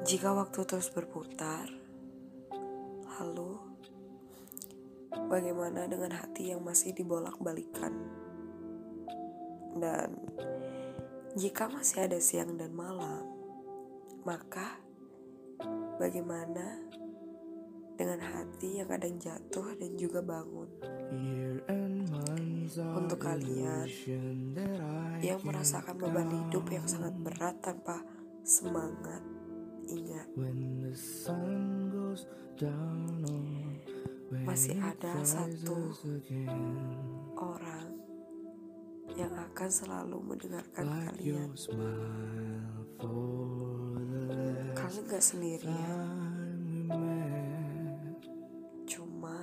Jika waktu terus berputar, lalu bagaimana dengan hati yang masih dibolak-balikan? Dan jika masih ada siang dan malam, maka bagaimana dengan hati yang kadang jatuh dan juga bangun? Untuk kalian yang merasakan beban hidup yang sangat berat tanpa semangat, ingat. Masih ada satu orang yang akan selalu mendengarkan kalian. Kalian gak sendirian, cuma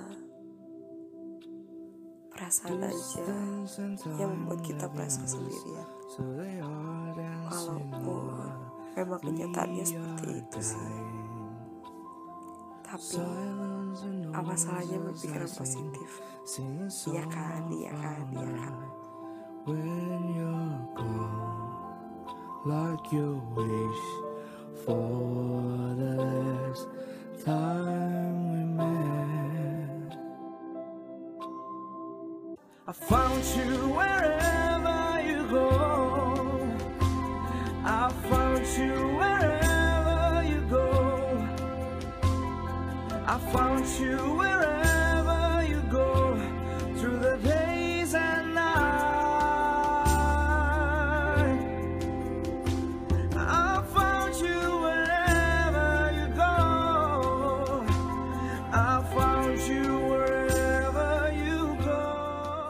perasaan aja yang membuat kita merasa sendirian. Memang kenyataannya seperti itu sih. Tapi apa salahnya berpikiran positif? Iya kan, iya kan, iya kan. When you're gone, like you wish for the last time we met. I found you wherever I found you wherever.